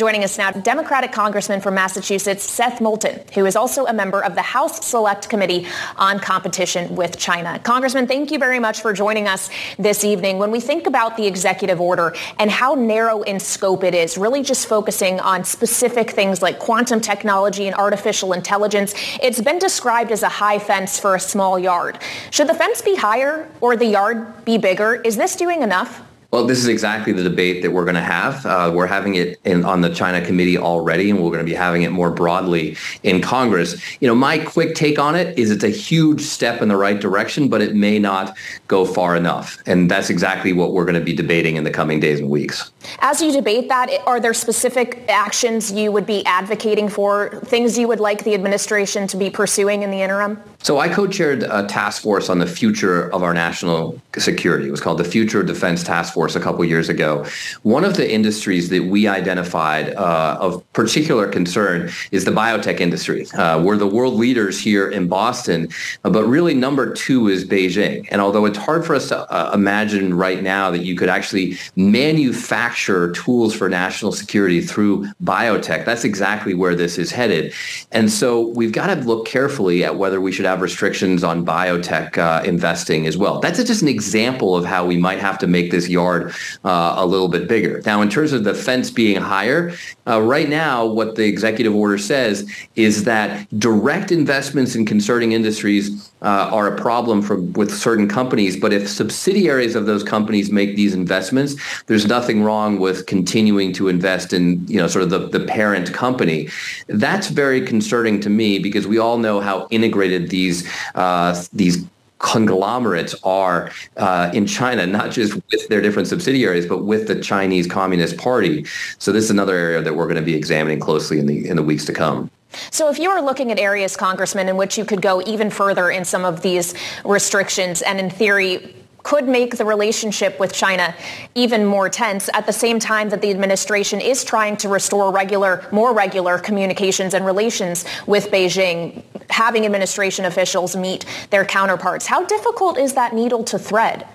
Joining us now, Democratic Congressman from Massachusetts, Seth Moulton, who is also a member of the House Select Committee on Competition with China. Congressman, thank you very much for joining us this evening. When we think about the executive order and how narrow in scope it is, really just focusing on specific things like quantum technology and artificial intelligence, it's been described as a high fence for a small yard. Should the fence be higher or the yard be bigger? Is this doing enough? Well, this is exactly the debate that we're going to have. Uh, we're having it in, on the China committee already, and we're going to be having it more broadly in Congress. You know, my quick take on it is it's a huge step in the right direction, but it may not go far enough. And that's exactly what we're going to be debating in the coming days and weeks. As you debate that, are there specific actions you would be advocating for, things you would like the administration to be pursuing in the interim? So I co-chaired a task force on the future of our national security. It was called the Future Defense Task Force a couple years ago. One of the industries that we identified uh, of particular concern is the biotech industry. Uh, we're the world leaders here in Boston, but really number two is Beijing. And although it's hard for us to uh, imagine right now that you could actually manufacture tools for national security through biotech, that's exactly where this is headed. And so we've got to look carefully at whether we should have restrictions on biotech uh, investing as well. That's just an example of how we might have to make this yard uh, a little bit bigger. Now, in terms of the fence being higher, uh, right now, what the executive order says is that direct investments in concerning industries uh, are a problem for with certain companies. But if subsidiaries of those companies make these investments, there's nothing wrong with continuing to invest in you know sort of the, the parent company. That's very concerning to me because we all know how integrated these uh, these conglomerates are uh, in China, not just with their different subsidiaries, but with the Chinese Communist Party. So this is another area that we're going to be examining closely in the in the weeks to come. So if you were looking at areas, Congressman, in which you could go even further in some of these restrictions and in theory could make the relationship with China even more tense at the same time that the administration is trying to restore regular, more regular communications and relations with Beijing, having administration officials meet their counterparts. How difficult is that needle to thread?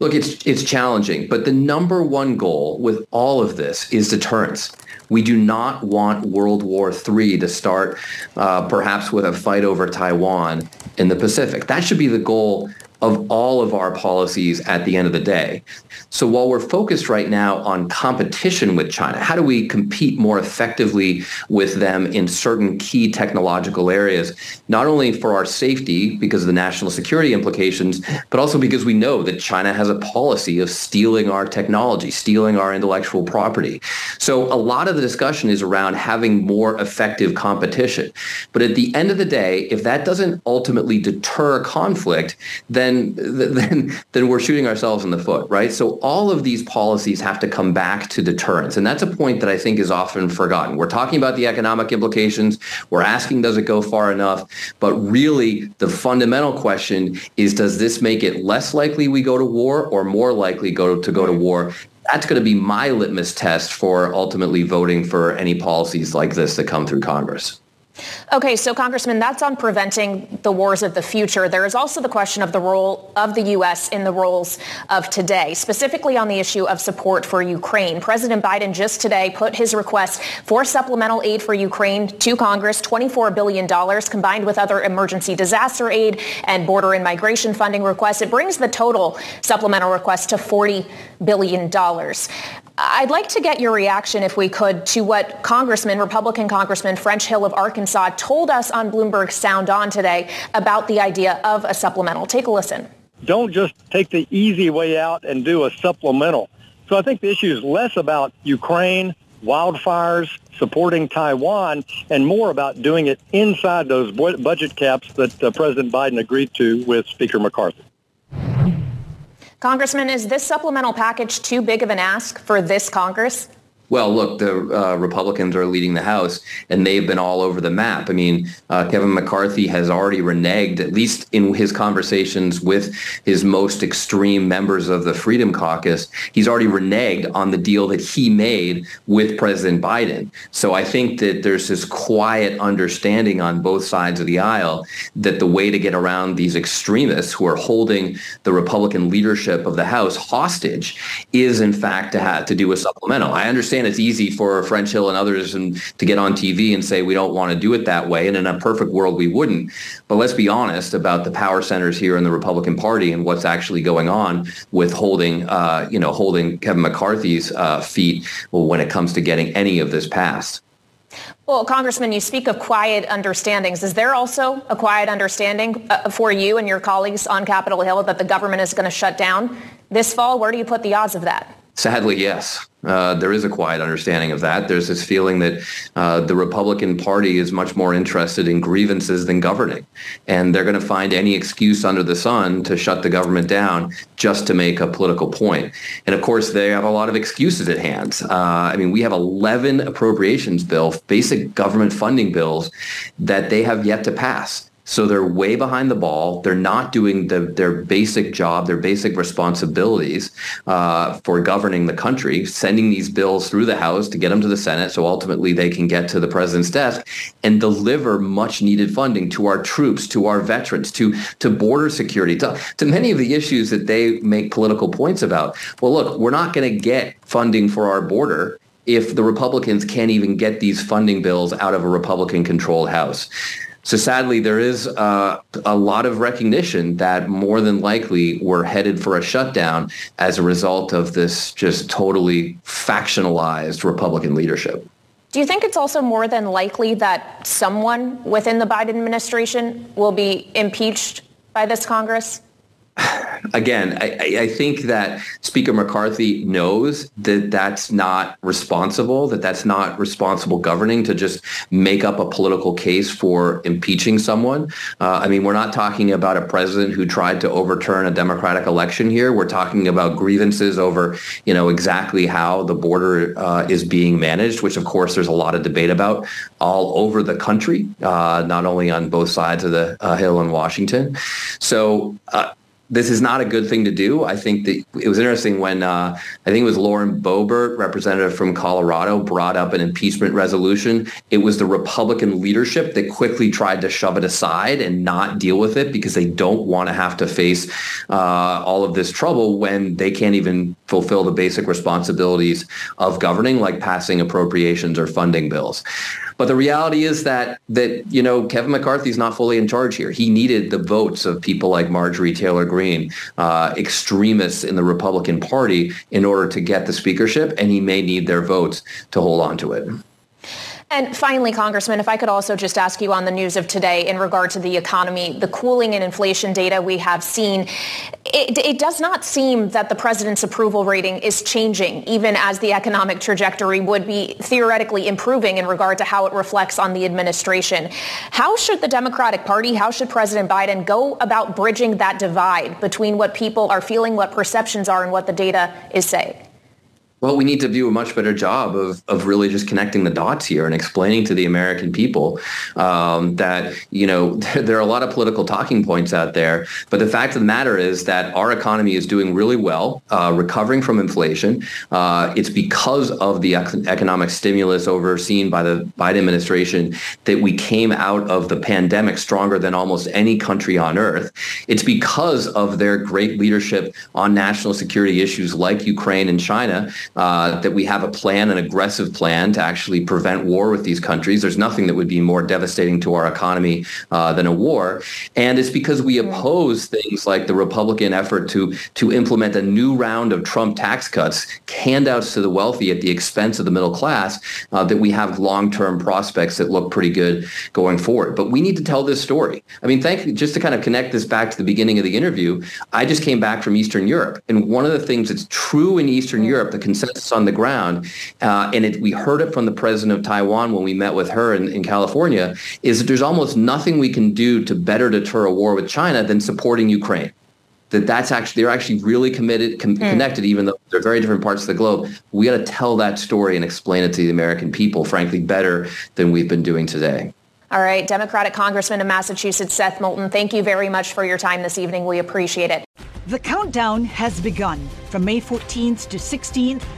Look, it's it's challenging, but the number one goal with all of this is deterrence. We do not want World War III to start, uh, perhaps with a fight over Taiwan in the Pacific. That should be the goal of all of our policies at the end of the day. So while we're focused right now on competition with China, how do we compete more effectively with them in certain key technological areas, not only for our safety because of the national security implications, but also because we know that China has a policy of stealing our technology, stealing our intellectual property. So a lot of the discussion is around having more effective competition. But at the end of the day, if that doesn't ultimately deter conflict, then then then then we're shooting ourselves in the foot, right? So all of these policies have to come back to deterrence, and that's a point that I think is often forgotten. We're talking about the economic implications. We're asking, does it go far enough? But really, the fundamental question is, does this make it less likely we go to war or more likely go to go to war? That's going to be my litmus test for ultimately voting for any policies like this that come through Congress. Okay, so Congressman, that's on preventing the wars of the future. There is also the question of the role of the U.S. in the roles of today, specifically on the issue of support for Ukraine. President Biden just today put his request for supplemental aid for Ukraine to Congress, $24 billion combined with other emergency disaster aid and border and migration funding requests. It brings the total supplemental request to $40 billion. I'd like to get your reaction, if we could, to what Congressman, Republican Congressman French Hill of Arkansas told us on Bloomberg Sound On today about the idea of a supplemental. Take a listen. Don't just take the easy way out and do a supplemental. So I think the issue is less about Ukraine, wildfires, supporting Taiwan, and more about doing it inside those budget caps that uh, President Biden agreed to with Speaker McCarthy. Congressman, is this supplemental package too big of an ask for this Congress? Well, look, the uh, Republicans are leading the House, and they've been all over the map. I mean, uh, Kevin McCarthy has already reneged, at least in his conversations with his most extreme members of the Freedom Caucus, he's already reneged on the deal that he made with President Biden. So I think that there's this quiet understanding on both sides of the aisle that the way to get around these extremists who are holding the Republican leadership of the House hostage is, in fact, to have to do a supplemental. I understand understand it's easy for French Hill and others and to get on TV and say we don't want to do it that way. And in a perfect world, we wouldn't. But let's be honest about the power centers here in the Republican Party and what's actually going on with holding, uh, you know, holding Kevin McCarthy's uh, feet when it comes to getting any of this passed. Well, Congressman, you speak of quiet understandings. Is there also a quiet understanding uh, for you and your colleagues on Capitol Hill that the government is going to shut down this fall? Where do you put the odds of that? Sadly, yes. Uh, there is a quiet understanding of that. There's this feeling that uh, the Republican Party is much more interested in grievances than governing. And they're going to find any excuse under the sun to shut the government down just to make a political point. And of course, they have a lot of excuses at hand. Uh, I mean, we have 11 appropriations bills, basic government funding bills, that they have yet to pass. So they're way behind the ball. They're not doing the, their basic job, their basic responsibilities uh, for governing the country, sending these bills through the House to get them to the Senate so ultimately they can get to the president's desk and deliver much needed funding to our troops, to our veterans, to, to border security, to, to many of the issues that they make political points about. Well, look, we're not going to get funding for our border if the Republicans can't even get these funding bills out of a Republican-controlled House. So sadly, there is uh, a lot of recognition that more than likely we're headed for a shutdown as a result of this just totally factionalized Republican leadership. Do you think it's also more than likely that someone within the Biden administration will be impeached by this Congress? Again, I, I, think that Speaker McCarthy knows that that's not responsible, that that's not responsible governing to just make up a political case for impeaching someone. Uh, I mean, we're not talking about a president who tried to overturn a democratic election here. We're talking about grievances over, you know, exactly how the border uh, is being managed, which of course there's a lot of debate about all over the country, uh, not only on both sides of the uh, Hill in Washington. So uh, this is not a good thing to do. I think that it was interesting when uh, I think it was Lauren Boebert, representative from Colorado, brought up an impeachment resolution. It was the Republican leadership that quickly tried to shove it aside and not deal with it because they don't want to have to face uh, all of this trouble when they can't even fulfill the basic responsibilities of governing, like passing appropriations or funding bills. But the reality is that that you know Kevin McCarthy is not fully in charge here. He needed the votes of people like Marjorie Taylor Greene, uh, extremists in the Republican Party, in order to get the speakership, and he may need their votes to hold on to it. And finally, Congressman, if I could also just ask you on the news of today in regard to the economy, the cooling and inflation data we have seen, it, it, does not seem that the president's approval rating is changing, even as the economic trajectory would be theoretically improving in regard to how it reflects on the administration. How should the Democratic Party, how should President Biden go about bridging that divide between what people are feeling, what perceptions are, and what the data is saying? Well, we need to do a much better job of, of really just connecting the dots here and explaining to the American people um, that, you know, there, there, are a lot of political talking points out there. But the fact of the matter is that our economy is doing really well, uh, recovering from inflation. Uh, it's because of the economic stimulus overseen by the Biden administration that we came out of the pandemic stronger than almost any country on earth. It's because of their great leadership on national security issues like Ukraine and China uh, that we have a plan, an aggressive plan to actually prevent war with these countries. There's nothing that would be more devastating to our economy uh, than a war. And it's because we oppose things like the Republican effort to, to implement a new round of Trump tax cuts, handouts to the wealthy at the expense of the middle class, uh, that we have long-term prospects that look pretty good going forward. But we need to tell this story. I mean, thank just to kind of connect this back to the beginning of the interview. I just came back from Eastern Europe, and one of the things that's true in Eastern Europe, the consensus on the ground, uh, and it, we heard it from the president of Taiwan when we met with her in, in California, is that there's almost nothing we can do to better deter a war with China than supporting Ukraine. That that's actually they're actually really committed com- mm. connected even though they're very different parts of the globe. We got to tell that story and explain it to the american people frankly better than we've been doing today. All right democratic congressman of massachusetts seth moulton thank you very much for your time this evening. We appreciate it. The countdown has begun from may 14th to 16th